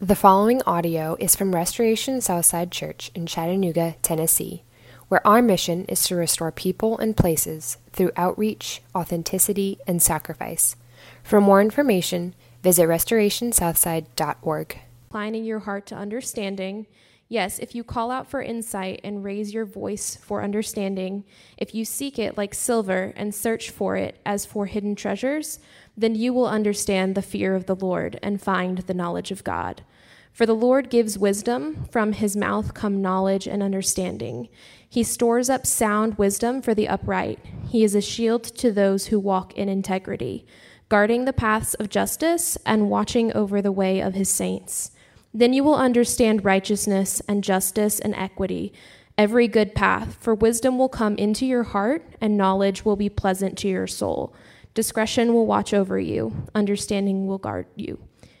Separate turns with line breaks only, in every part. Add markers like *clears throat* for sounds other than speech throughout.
The following audio is from Restoration Southside Church in Chattanooga, Tennessee, where our mission is to restore people and places through outreach, authenticity, and sacrifice. For more information, visit restorationsouthside.org.
Inclining your heart to understanding. Yes, if you call out for insight and raise your voice for understanding, if you seek it like silver and search for it as for hidden treasures, then you will understand the fear of the Lord and find the knowledge of God. For the Lord gives wisdom, from his mouth come knowledge and understanding. He stores up sound wisdom for the upright. He is a shield to those who walk in integrity, guarding the paths of justice and watching over the way of his saints. Then you will understand righteousness and justice and equity, every good path, for wisdom will come into your heart, and knowledge will be pleasant to your soul. Discretion will watch over you, understanding will guard you.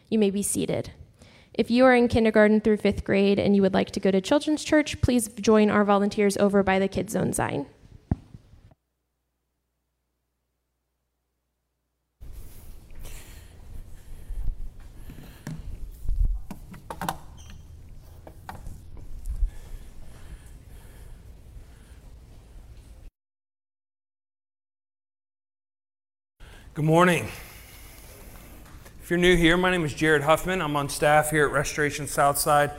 You may be seated. If you are in kindergarten through fifth grade and you would like to go to children's church, please join our volunteers over by the Kids Zone sign.
Good morning. If you're new here, my name is Jared Huffman. I'm on staff here at Restoration Southside.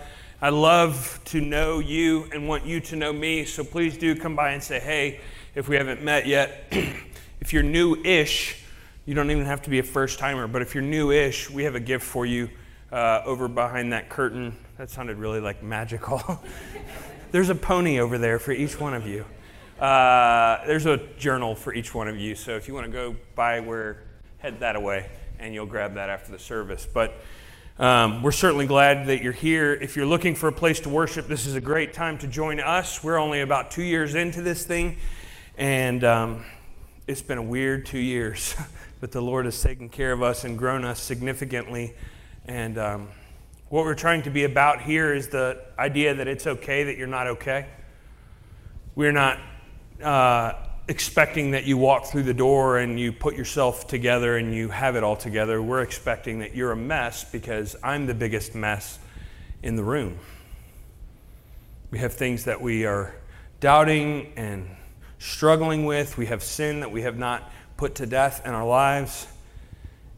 I love to know you and want you to know me, so please do come by and say hey if we haven't met yet. *clears throat* if you're new ish, you don't even have to be a first timer, but if you're new ish, we have a gift for you uh, over behind that curtain. That sounded really like magical. *laughs* There's a pony over there for each one of you. Uh, there's a journal for each one of you, so if you want to go by where, head that away, and you'll grab that after the service. But um, we're certainly glad that you're here. If you're looking for a place to worship, this is a great time to join us. We're only about two years into this thing, and um, it's been a weird two years, *laughs* but the Lord has taken care of us and grown us significantly. And um, what we're trying to be about here is the idea that it's okay that you're not okay. We're not uh, expecting that you walk through the door and you put yourself together and you have it all together. We're expecting that you're a mess because I'm the biggest mess in the room. We have things that we are doubting and struggling with. We have sin that we have not put to death in our lives.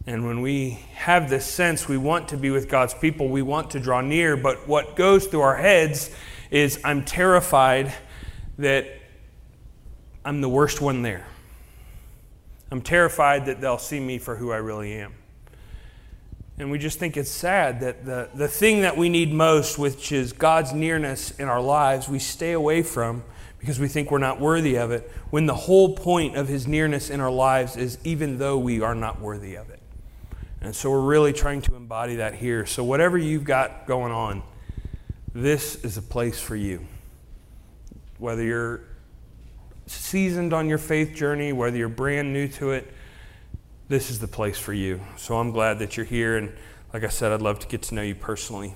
And when we have this sense we want to be with God's people, we want to draw near, but what goes through our heads is I'm terrified that I'm the worst one there. I'm terrified that they'll see me for who I really am. And we just think it's sad that the, the thing that we need most, which is God's nearness in our lives, we stay away from because we think we're not worthy of it, when the whole point of His nearness in our lives is even though we are not worthy of it. And so we're really trying to embody that here. So, whatever you've got going on, this is a place for you. Whether you're seasoned on your faith journey, whether you're brand new to it, this is the place for you. So I'm glad that you're here. And like I said, I'd love to get to know you personally.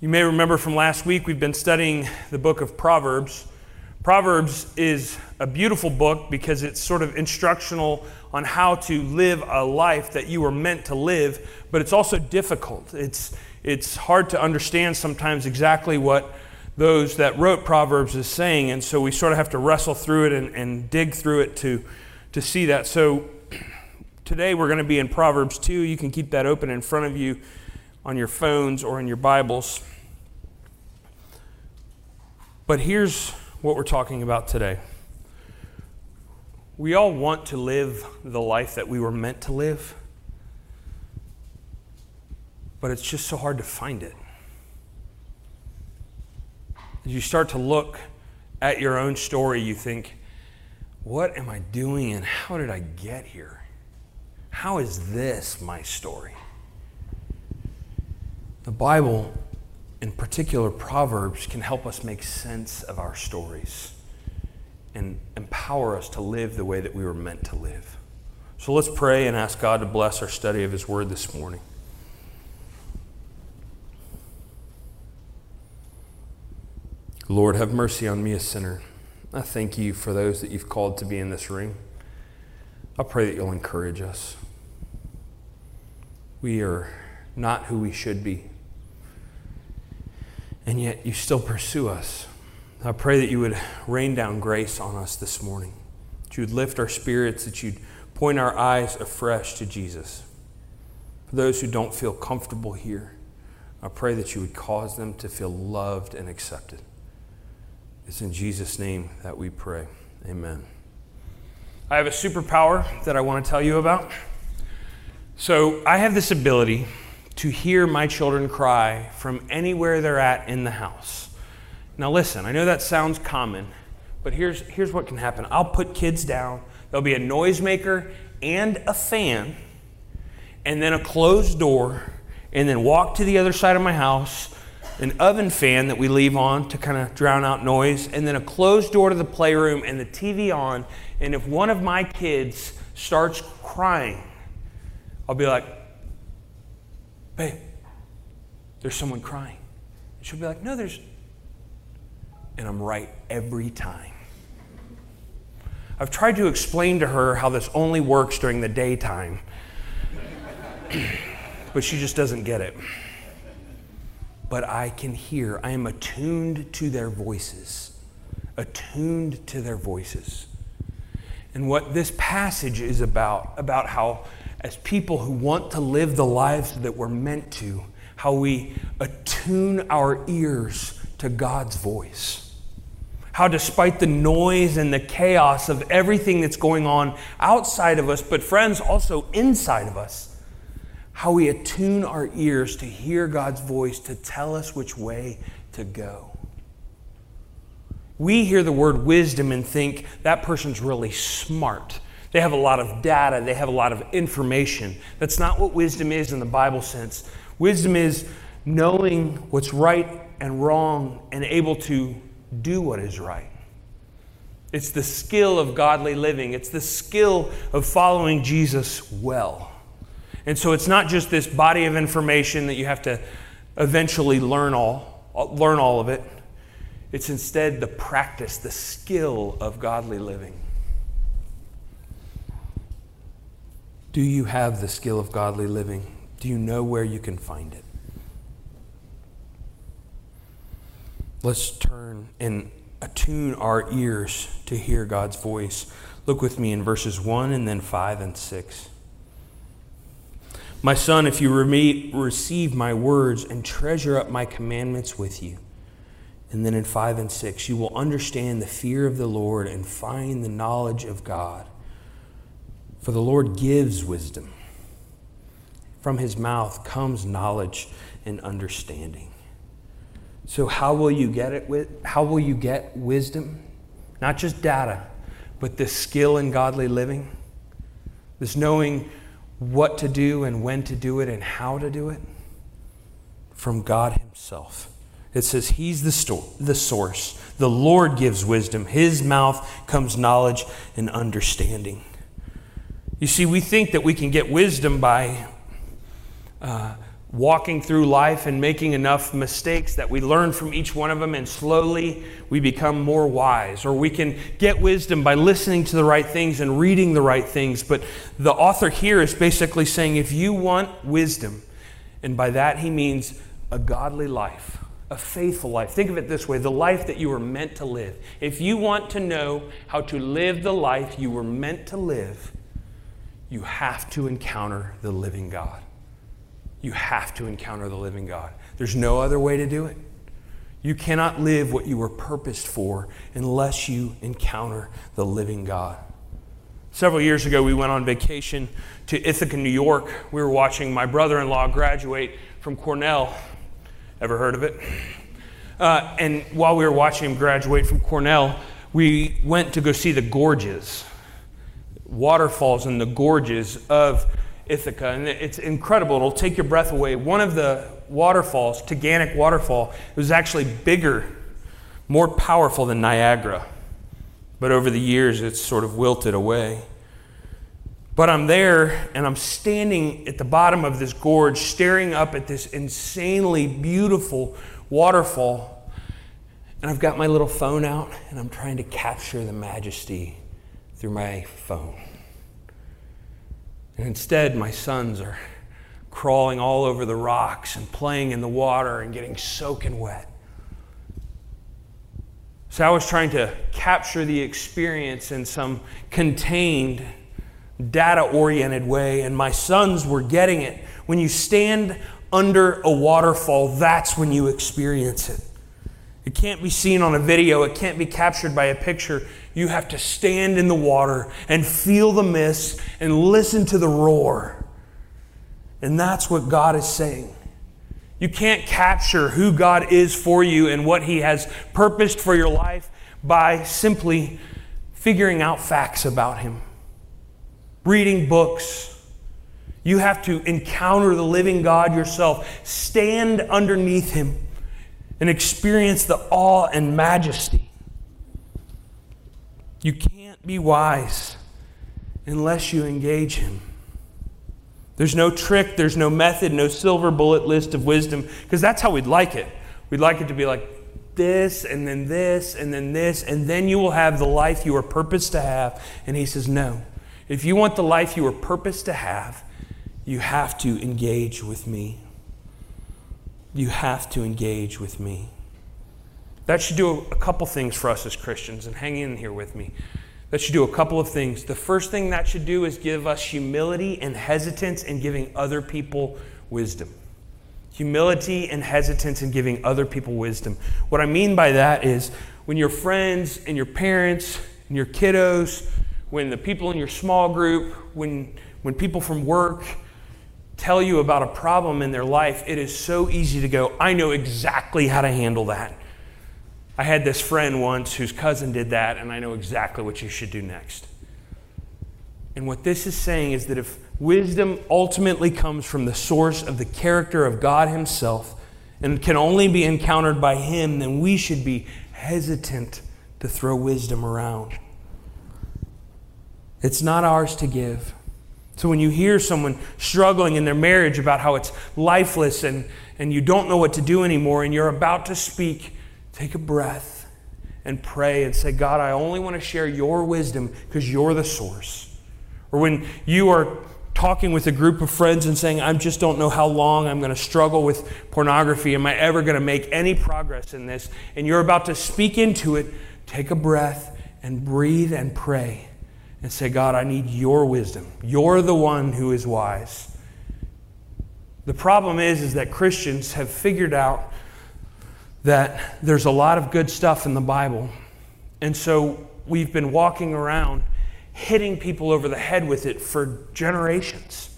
You may remember from last week, we've been studying the book of Proverbs. Proverbs is a beautiful book because it's sort of instructional on how to live a life that you were meant to live, but it's also difficult. It's, it's hard to understand sometimes exactly what those that wrote Proverbs is saying. And so we sort of have to wrestle through it and, and dig through it to, to see that. So *clears throat* today we're going to be in Proverbs 2. You can keep that open in front of you on your phones or in your Bibles. But here's what we're talking about today. We all want to live the life that we were meant to live, but it's just so hard to find it you start to look at your own story, you think, what am I doing and how did I get here? How is this my story? The Bible, in particular Proverbs, can help us make sense of our stories and empower us to live the way that we were meant to live. So let's pray and ask God to bless our study of His Word this morning. Lord, have mercy on me, a sinner. I thank you for those that you've called to be in this room. I pray that you'll encourage us. We are not who we should be, and yet you still pursue us. I pray that you would rain down grace on us this morning, that you would lift our spirits, that you'd point our eyes afresh to Jesus. For those who don't feel comfortable here, I pray that you would cause them to feel loved and accepted. It's in Jesus' name that we pray. Amen. I have a superpower that I want to tell you about. So, I have this ability to hear my children cry from anywhere they're at in the house. Now, listen, I know that sounds common, but here's, here's what can happen I'll put kids down, there'll be a noisemaker and a fan, and then a closed door, and then walk to the other side of my house, an oven fan that we leave on to kind of drown out noise, and then a closed door to the playroom and the TV on. And if one of my kids starts crying, I'll be like, babe, there's someone crying. And she'll be like, no, there's. And I'm right every time. I've tried to explain to her how this only works during the daytime, *clears throat* but she just doesn't get it. But I can hear, I am attuned to their voices, attuned to their voices. And what this passage is about, about how as people who want to live the lives that we're meant to, how we attune our ears to God's voice. How, despite the noise and the chaos of everything that's going on outside of us, but friends, also inside of us, how we attune our ears to hear God's voice to tell us which way to go. We hear the word wisdom and think that person's really smart. They have a lot of data, they have a lot of information. That's not what wisdom is in the Bible sense. Wisdom is knowing what's right and wrong and able to do what is right. It's the skill of godly living, it's the skill of following Jesus well. And so it's not just this body of information that you have to eventually learn all, learn all of it. It's instead the practice, the skill of godly living. Do you have the skill of godly living? Do you know where you can find it? Let's turn and attune our ears to hear God's voice. Look with me in verses 1 and then 5 and 6. My son, if you receive my words and treasure up my commandments with you, and then in 5 and 6, you will understand the fear of the Lord and find the knowledge of God. For the Lord gives wisdom. From his mouth comes knowledge and understanding. So how will you get it with how will you get wisdom? Not just data, but this skill in godly living. This knowing what to do and when to do it and how to do it from God himself. It says he's the, sto- the source. The Lord gives wisdom. His mouth comes knowledge and understanding. You see, we think that we can get wisdom by uh, walking through life and making enough mistakes that we learn from each one of them and slowly we become more wise. Or we can get wisdom by listening to the right things and reading the right things. But the author here is basically saying if you want wisdom, and by that he means a godly life, a faithful life. Think of it this way the life that you were meant to live. If you want to know how to live the life you were meant to live, you have to encounter the living God. You have to encounter the living God. There's no other way to do it. You cannot live what you were purposed for unless you encounter the living God. Several years ago, we went on vacation to Ithaca, New York. We were watching my brother in law graduate from Cornell. Ever heard of it? Uh, and while we were watching him graduate from Cornell, we went to go see the gorges waterfalls and the gorges of Ithaca. And it's incredible. It'll take your breath away. One of the waterfalls, Taughannock Waterfall, was actually bigger, more powerful than Niagara. But over the years, it's sort of wilted away. But I'm there and I'm standing at the bottom of this gorge, staring up at this insanely beautiful waterfall. And I've got my little phone out and I'm trying to capture the majesty through my phone. And instead, my sons are crawling all over the rocks and playing in the water and getting soaking wet. So I was trying to capture the experience in some contained, data oriented way, and my sons were getting it. When you stand under a waterfall, that's when you experience it. It can't be seen on a video, it can't be captured by a picture. You have to stand in the water and feel the mist and listen to the roar. And that's what God is saying. You can't capture who God is for you and what He has purposed for your life by simply figuring out facts about Him, reading books. You have to encounter the living God yourself, stand underneath Him, and experience the awe and majesty. You can't be wise unless you engage Him. There's no trick, there's no method, no silver bullet list of wisdom, because that's how we'd like it. We'd like it to be like this, and then this, and then this, and then you will have the life you are purposed to have. And he says, No. If you want the life you are purposed to have, you have to engage with me. You have to engage with me. That should do a couple things for us as Christians, and hang in here with me. That should do a couple of things. The first thing that should do is give us humility and hesitance in giving other people wisdom. Humility and hesitance in giving other people wisdom. What I mean by that is when your friends and your parents and your kiddos, when the people in your small group, when, when people from work tell you about a problem in their life, it is so easy to go, I know exactly how to handle that. I had this friend once whose cousin did that, and I know exactly what you should do next. And what this is saying is that if wisdom ultimately comes from the source of the character of God Himself and can only be encountered by Him, then we should be hesitant to throw wisdom around. It's not ours to give. So when you hear someone struggling in their marriage about how it's lifeless and, and you don't know what to do anymore, and you're about to speak Take a breath and pray and say, God, I only want to share your wisdom because you're the source. Or when you are talking with a group of friends and saying, I just don't know how long I'm going to struggle with pornography. Am I ever going to make any progress in this? And you're about to speak into it, take a breath and breathe and pray and say, God, I need your wisdom. You're the one who is wise. The problem is, is that Christians have figured out that there's a lot of good stuff in the Bible. And so we've been walking around hitting people over the head with it for generations.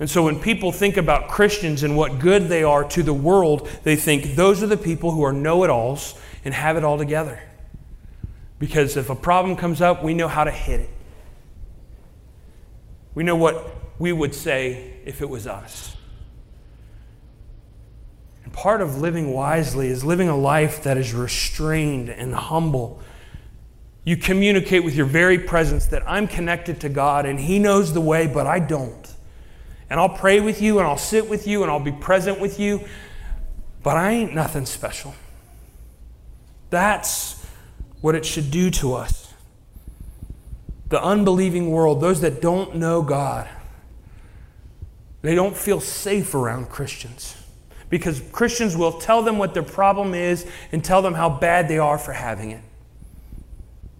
And so when people think about Christians and what good they are to the world, they think those are the people who are know it alls and have it all together. Because if a problem comes up, we know how to hit it. We know what we would say if it was us. And part of living wisely is living a life that is restrained and humble. You communicate with your very presence that I'm connected to God and He knows the way, but I don't. And I'll pray with you and I'll sit with you and I'll be present with you, but I ain't nothing special. That's what it should do to us. The unbelieving world, those that don't know God, they don't feel safe around Christians because Christians will tell them what their problem is and tell them how bad they are for having it.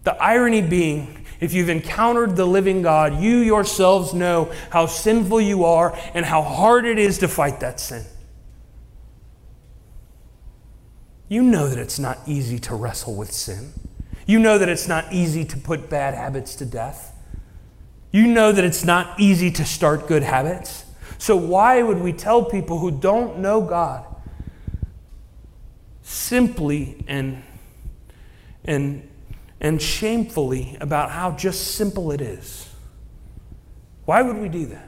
The irony being, if you've encountered the living God, you yourselves know how sinful you are and how hard it is to fight that sin. You know that it's not easy to wrestle with sin. You know that it's not easy to put bad habits to death. You know that it's not easy to start good habits. So, why would we tell people who don't know God simply and, and, and shamefully about how just simple it is? Why would we do that?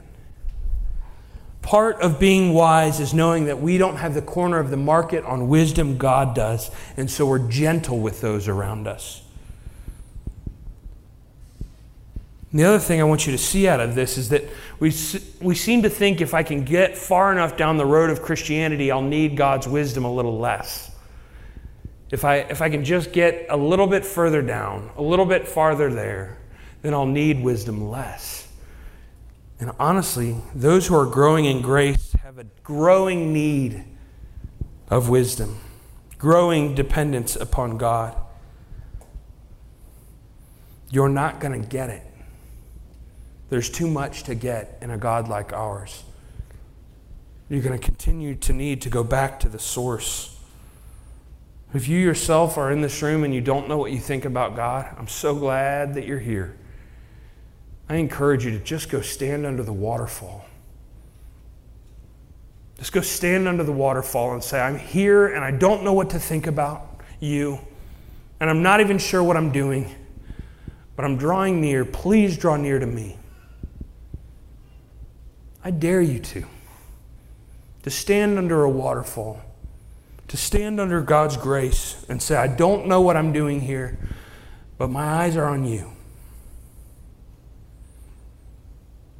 Part of being wise is knowing that we don't have the corner of the market on wisdom, God does, and so we're gentle with those around us. And the other thing I want you to see out of this is that we, we seem to think if I can get far enough down the road of Christianity, I'll need God's wisdom a little less. If I, if I can just get a little bit further down, a little bit farther there, then I'll need wisdom less. And honestly, those who are growing in grace have a growing need of wisdom, growing dependence upon God. you're not going to get it. There's too much to get in a God like ours. You're going to continue to need to go back to the source. If you yourself are in this room and you don't know what you think about God, I'm so glad that you're here. I encourage you to just go stand under the waterfall. Just go stand under the waterfall and say, I'm here and I don't know what to think about you, and I'm not even sure what I'm doing but I'm drawing near. Please draw near to me. I dare you to. To stand under a waterfall, to stand under God's grace and say, I don't know what I'm doing here, but my eyes are on you.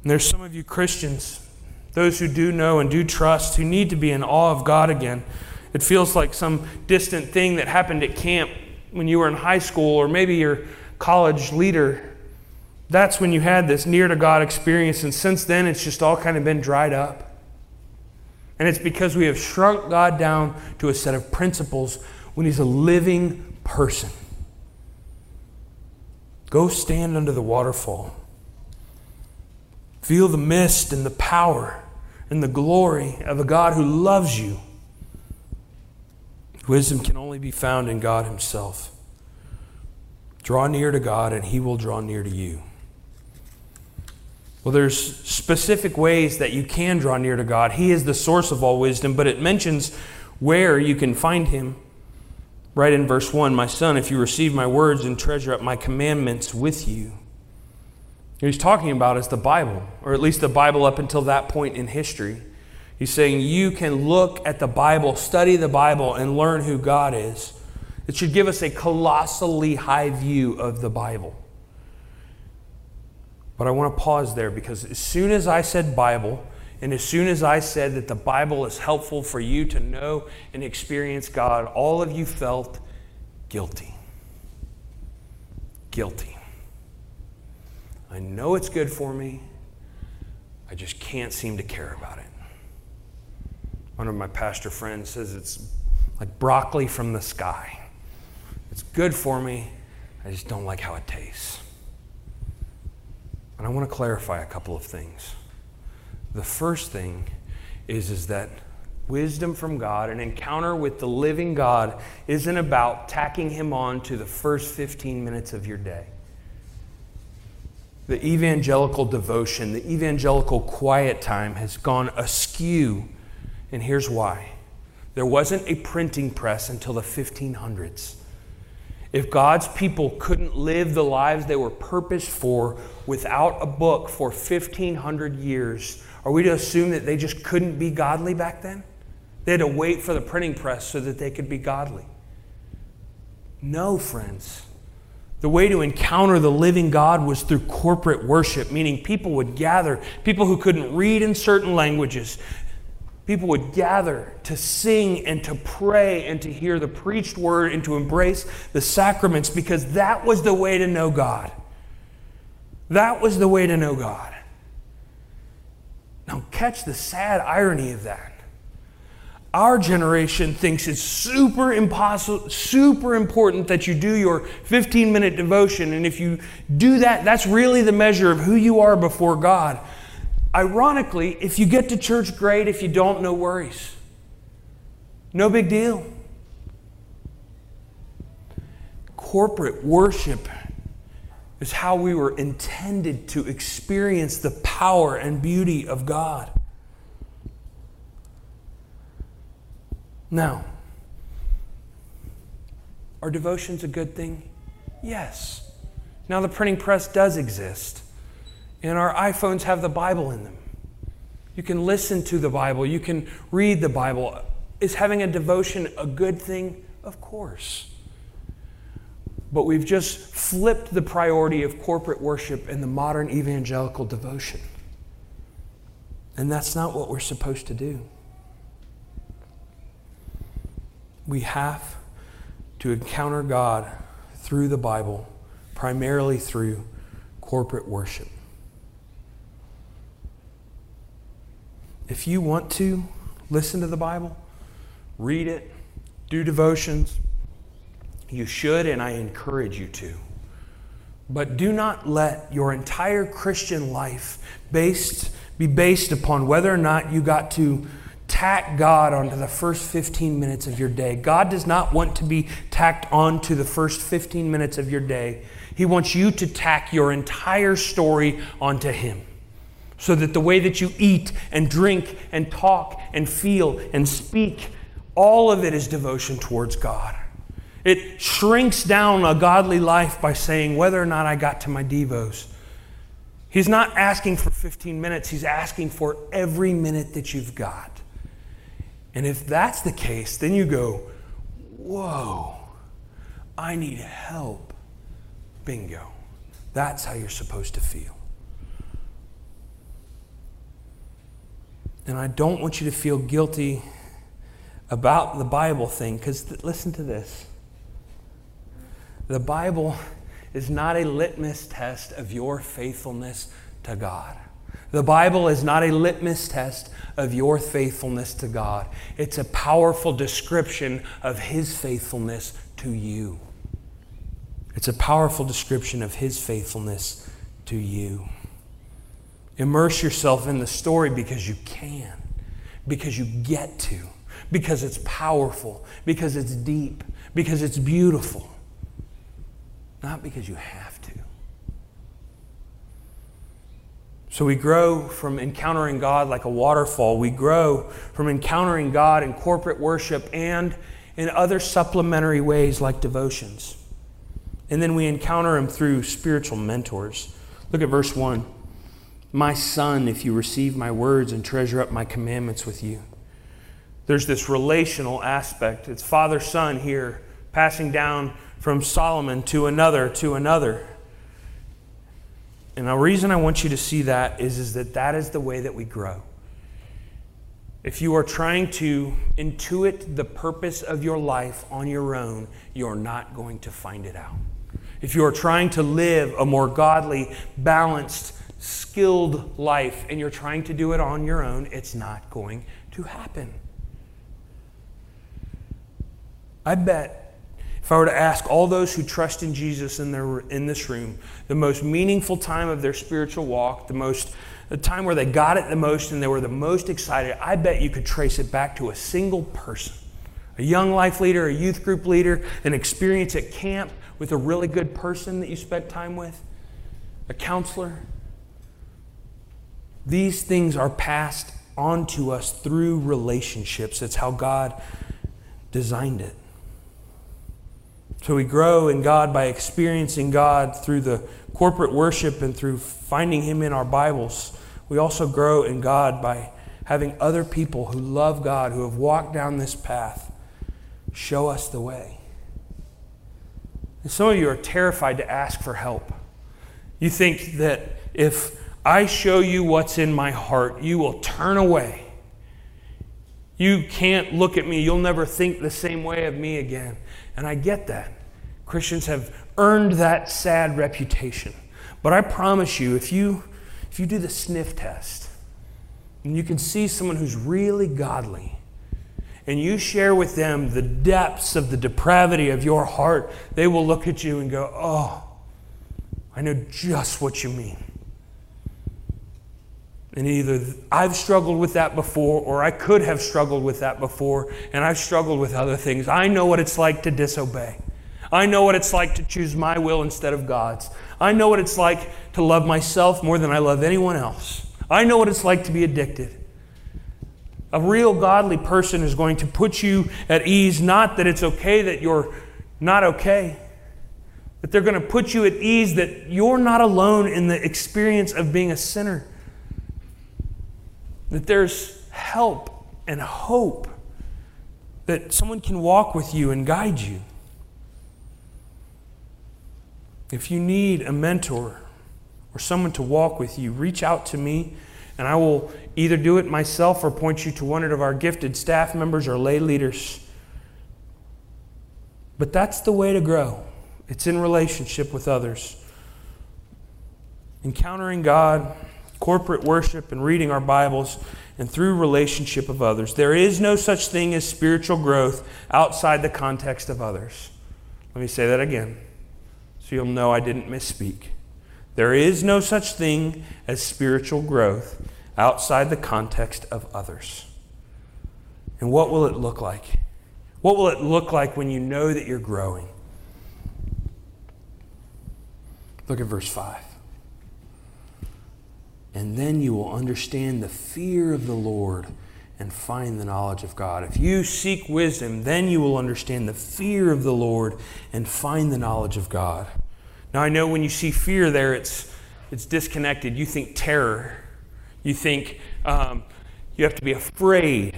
And there's some of you Christians, those who do know and do trust, who need to be in awe of God again. It feels like some distant thing that happened at camp when you were in high school, or maybe you're college leader, that's when you had this near to God experience. And since then, it's just all kind of been dried up. And it's because we have shrunk God down to a set of principles when He's a living person. Go stand under the waterfall. Feel the mist and the power and the glory of a God who loves you. Wisdom can only be found in God Himself. Draw near to God, and He will draw near to you. Well, there's specific ways that you can draw near to God. He is the source of all wisdom, but it mentions where you can find Him. Right in verse 1 My son, if you receive my words and treasure up my commandments with you. What he's talking about is the Bible, or at least the Bible up until that point in history. He's saying you can look at the Bible, study the Bible, and learn who God is. It should give us a colossally high view of the Bible. But I want to pause there because as soon as I said Bible, and as soon as I said that the Bible is helpful for you to know and experience God, all of you felt guilty. Guilty. I know it's good for me, I just can't seem to care about it. One of my pastor friends says it's like broccoli from the sky. It's good for me. I just don't like how it tastes. And I want to clarify a couple of things. The first thing is, is that wisdom from God, an encounter with the living God, isn't about tacking him on to the first 15 minutes of your day. The evangelical devotion, the evangelical quiet time has gone askew, and here's why. There wasn't a printing press until the 1500s. If God's people couldn't live the lives they were purposed for without a book for 1,500 years, are we to assume that they just couldn't be godly back then? They had to wait for the printing press so that they could be godly. No, friends. The way to encounter the living God was through corporate worship, meaning people would gather, people who couldn't read in certain languages, people would gather to sing and to pray and to hear the preached word and to embrace the sacraments because that was the way to know God. That was the way to know God. Now, catch the sad irony of that. Our generation thinks it's super impossible, super important that you do your 15 minute devotion. And if you do that, that's really the measure of who you are before God. Ironically, if you get to church, great. If you don't, no worries. No big deal. Corporate worship is how we were intended to experience the power and beauty of God. Now, are devotions a good thing? Yes. Now, the printing press does exist and our iPhones have the Bible in them. You can listen to the Bible, you can read the Bible. Is having a devotion a good thing? Of course. But we've just flipped the priority of corporate worship in the modern evangelical devotion. And that's not what we're supposed to do. We have to encounter God through the Bible, primarily through corporate worship. If you want to listen to the Bible, read it, do devotions, you should, and I encourage you to. But do not let your entire Christian life based, be based upon whether or not you got to tack God onto the first 15 minutes of your day. God does not want to be tacked onto the first 15 minutes of your day. He wants you to tack your entire story onto Him. So that the way that you eat and drink and talk and feel and speak, all of it is devotion towards God. It shrinks down a godly life by saying whether or not I got to my Devos. He's not asking for 15 minutes, he's asking for every minute that you've got. And if that's the case, then you go, Whoa, I need help. Bingo. That's how you're supposed to feel. And I don't want you to feel guilty about the Bible thing, because th- listen to this. The Bible is not a litmus test of your faithfulness to God. The Bible is not a litmus test of your faithfulness to God. It's a powerful description of His faithfulness to you. It's a powerful description of His faithfulness to you. Immerse yourself in the story because you can, because you get to, because it's powerful, because it's deep, because it's beautiful, not because you have to. So we grow from encountering God like a waterfall. We grow from encountering God in corporate worship and in other supplementary ways like devotions. And then we encounter Him through spiritual mentors. Look at verse 1. My son, if you receive my words and treasure up my commandments with you. There's this relational aspect. It's father son here, passing down from Solomon to another to another. And the reason I want you to see that is, is that that is the way that we grow. If you are trying to intuit the purpose of your life on your own, you're not going to find it out. If you are trying to live a more godly, balanced, skilled life and you're trying to do it on your own, it's not going to happen. I bet if I were to ask all those who trust in Jesus in, their, in this room, the most meaningful time of their spiritual walk, the most the time where they got it the most and they were the most excited, I bet you could trace it back to a single person. A young life leader, a youth group leader, an experience at camp with a really good person that you spent time with, a counselor, these things are passed on to us through relationships. It's how God designed it. So we grow in God by experiencing God through the corporate worship and through finding Him in our Bibles. We also grow in God by having other people who love God, who have walked down this path, show us the way. And some of you are terrified to ask for help. You think that if I show you what's in my heart, you will turn away. You can't look at me. You'll never think the same way of me again. And I get that. Christians have earned that sad reputation. But I promise you, if you, if you do the sniff test, and you can see someone who's really godly, and you share with them the depths of the depravity of your heart, they will look at you and go, Oh, I know just what you mean. And either I've struggled with that before, or I could have struggled with that before, and I've struggled with other things. I know what it's like to disobey. I know what it's like to choose my will instead of God's. I know what it's like to love myself more than I love anyone else. I know what it's like to be addicted. A real godly person is going to put you at ease, not that it's okay that you're not okay, but they're going to put you at ease that you're not alone in the experience of being a sinner that there's help and hope, that someone can walk with you and guide you. If you need a mentor or someone to walk with you, reach out to me and I will either do it myself or point you to one of our gifted staff members or lay leaders. But that's the way to grow. It's in relationship with others. Encountering God corporate worship and reading our Bibles and through relationship of others. There is no such thing as spiritual growth outside the context of others. Let me say that again. so you'll know I didn't misspeak. There is no such thing as spiritual growth outside the context of others. And what will it look like? What will it look like when you know that you're growing? Look at verse 5. And then you will understand the fear of the Lord and find the knowledge of God. If you seek wisdom, then you will understand the fear of the Lord and find the knowledge of God. Now, I know when you see fear there, it's, it's disconnected. You think terror. You think um, you have to be afraid.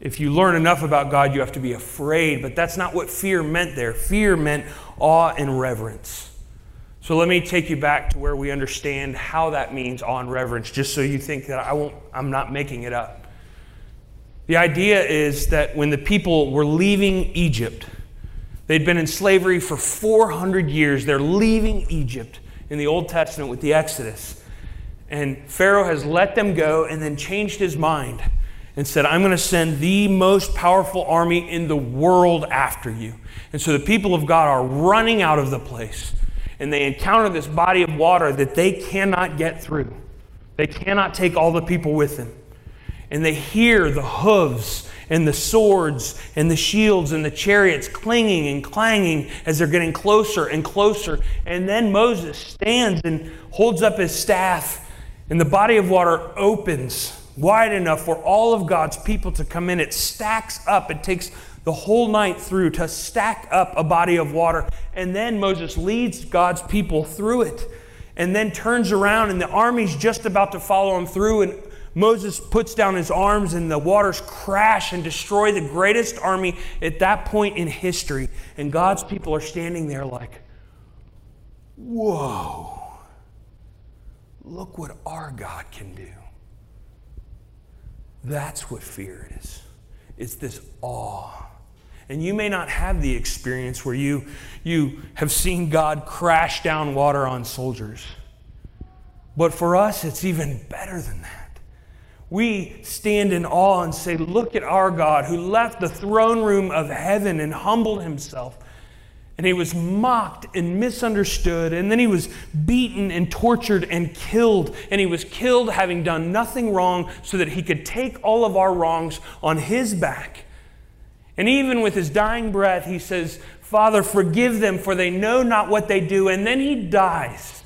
If you learn enough about God, you have to be afraid. But that's not what fear meant there. Fear meant awe and reverence. So let me take you back to where we understand how that means on reverence, just so you think that I won't, I'm not making it up. The idea is that when the people were leaving Egypt, They'd been in slavery for 400 years. They're leaving Egypt in the Old Testament with the Exodus. And Pharaoh has let them go and then changed his mind and said, I'm going to send the most powerful army in the world after you. And so the people of God are running out of the place. And they encounter this body of water that they cannot get through. They cannot take all the people with them. And they hear the hooves and the swords and the shields and the chariots clanging and clanging as they're getting closer and closer. And then Moses stands and holds up his staff, and the body of water opens wide enough for all of God's people to come in. It stacks up. It takes the whole night through to stack up a body of water. And then Moses leads God's people through it and then turns around, and the army's just about to follow him through. And Moses puts down his arms and the waters crash and destroy the greatest army at that point in history. And God's people are standing there like, whoa, look what our God can do. That's what fear is. It's this awe. And you may not have the experience where you, you have seen God crash down water on soldiers. But for us, it's even better than that we stand in awe and say, Look at our God who left the throne room of heaven and humbled himself. And he was mocked and misunderstood. And then he was beaten and tortured and killed. And he was killed having done nothing wrong so that he could take all of our wrongs on his back. And even with his dying breath, he says, Father, forgive them, for they know not what they do. And then he dies.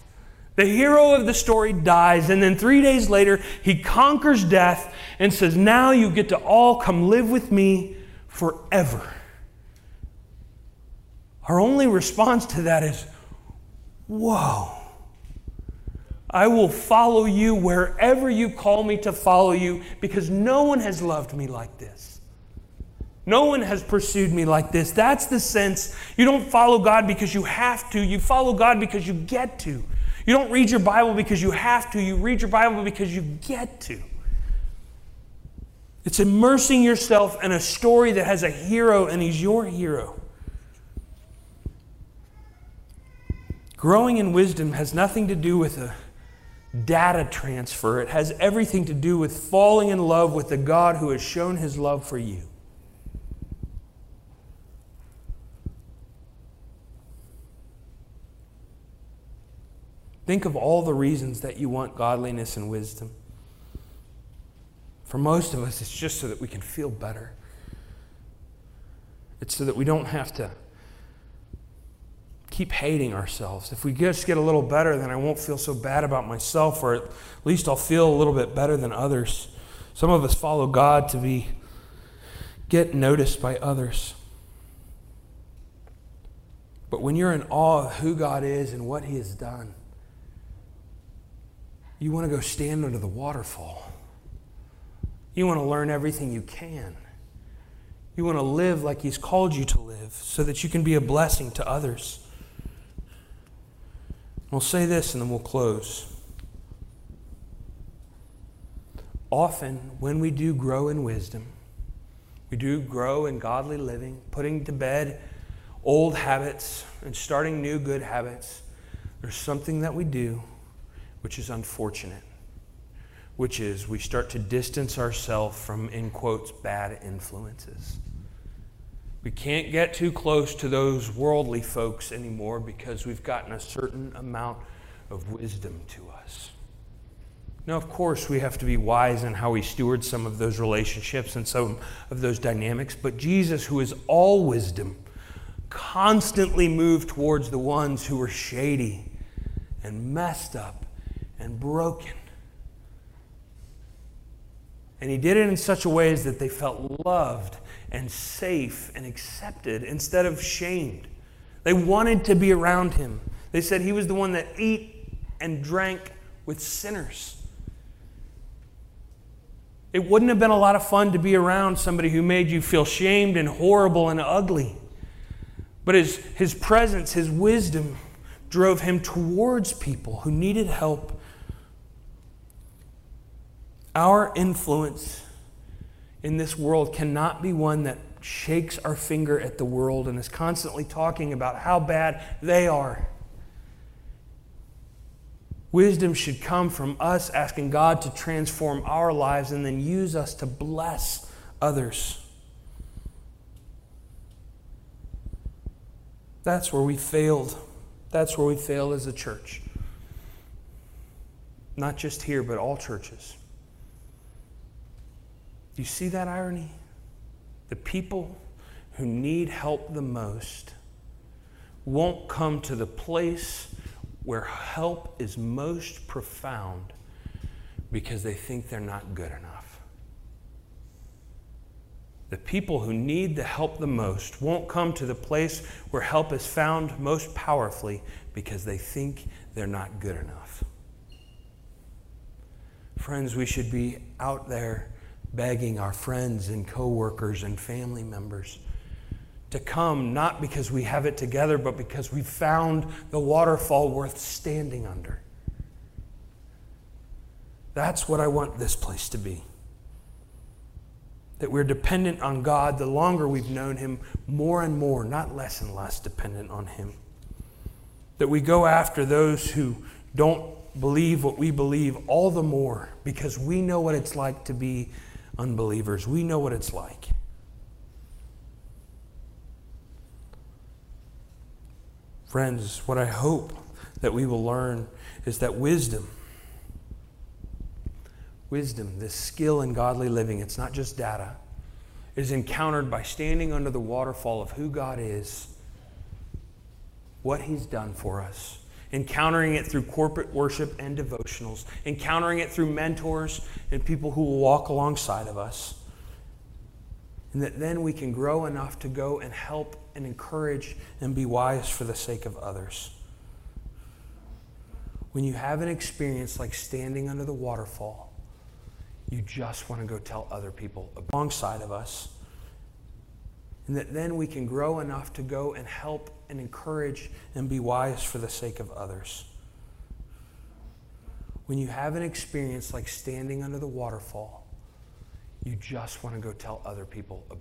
The hero of the story dies, and then three days later, he conquers death and says, Now you get to all come live with me forever. Our only response to that is, Whoa. I will follow you wherever you call me to follow you because no one has loved me like this. No one has pursued me like this. That's the sense. You don't follow God because you have to, you follow God because you get to. You don't read your Bible because you have to, you read your Bible because you get to. It's immersing yourself in a story that has a hero and he's your hero. Growing in wisdom has nothing to do with a data transfer, it has everything to do with falling in love with the God who has shown his love for you. Think of all the reasons that you want godliness and wisdom. For most of us, it's just so that we can feel better. It's so that we don't have to keep hating ourselves. If we just get a little better, then I won't feel so bad about myself, or at least I'll feel a little bit better than others. Some of us follow God to be get noticed by others. But when you're in awe of who God is and what He has done, you want to go stand under the waterfall. You want to learn everything you can. You want to live like He's called you to live so that you can be a blessing to others. We'll say this and then we'll close. Often, when we do grow in wisdom, we do grow in godly living, putting to bed old habits and starting new good habits, there's something that we do which is unfortunate, which is we start to distance ourselves from, in quotes, bad influences. We can't get too close to those worldly folks anymore because we've gotten a certain amount of wisdom to us. Now, of course, we have to be wise in how we steward some of those relationships and some of those dynamics, but Jesus, who is all wisdom, constantly moved towards the ones who were shady and messed up and broken. And he did it in such a way that they felt loved and safe and accepted instead of shamed. They wanted to be around him. They said he was the one that ate and drank with sinners. It wouldn't have been a lot of fun to be around somebody who made you feel shamed and horrible and ugly. But his, his presence, his wisdom, drove him towards people who needed help. Our influence in this world cannot be one that shakes our finger at the world and is constantly talking about how bad they are. Wisdom should come from us asking God to transform our lives and then use us to bless others. That's where we failed. That's where we failed as a church. Not just here, but all churches. You see that irony? The people who need help the most won't come to the place where help is most profound because they think they're not good enough. The people who need the help the most won't come to the place where help is found most powerfully because they think they're not good enough. Friends, we should be out there begging our friends and coworkers and family members to come, not because we have it together, but because we found the waterfall worth standing under. That's what I want this place to be. That we're dependent on God the longer we've known Him, more and more, not less and less dependent on Him. That we go after those who don't believe what we believe all the more because we know what it's like to be unbelievers. We know what it's like. Friends, what I hope that we will learn is that wisdom, wisdom, this skill in godly living, it's not just data, is encountered by standing under the waterfall of who God is, what He's done for us, encountering it through corporate worship and devotionals, encountering it through mentors and people who will walk alongside of us. And that then we can grow enough to go and help and encourage and be wise for the sake of others. When you have an experience like standing under the waterfall, you just want to go tell other people alongside of us. And that then we can grow enough to go and help and encourage and be wise for the sake of others. When you have an experience like standing under the waterfall, you just want to go tell other people about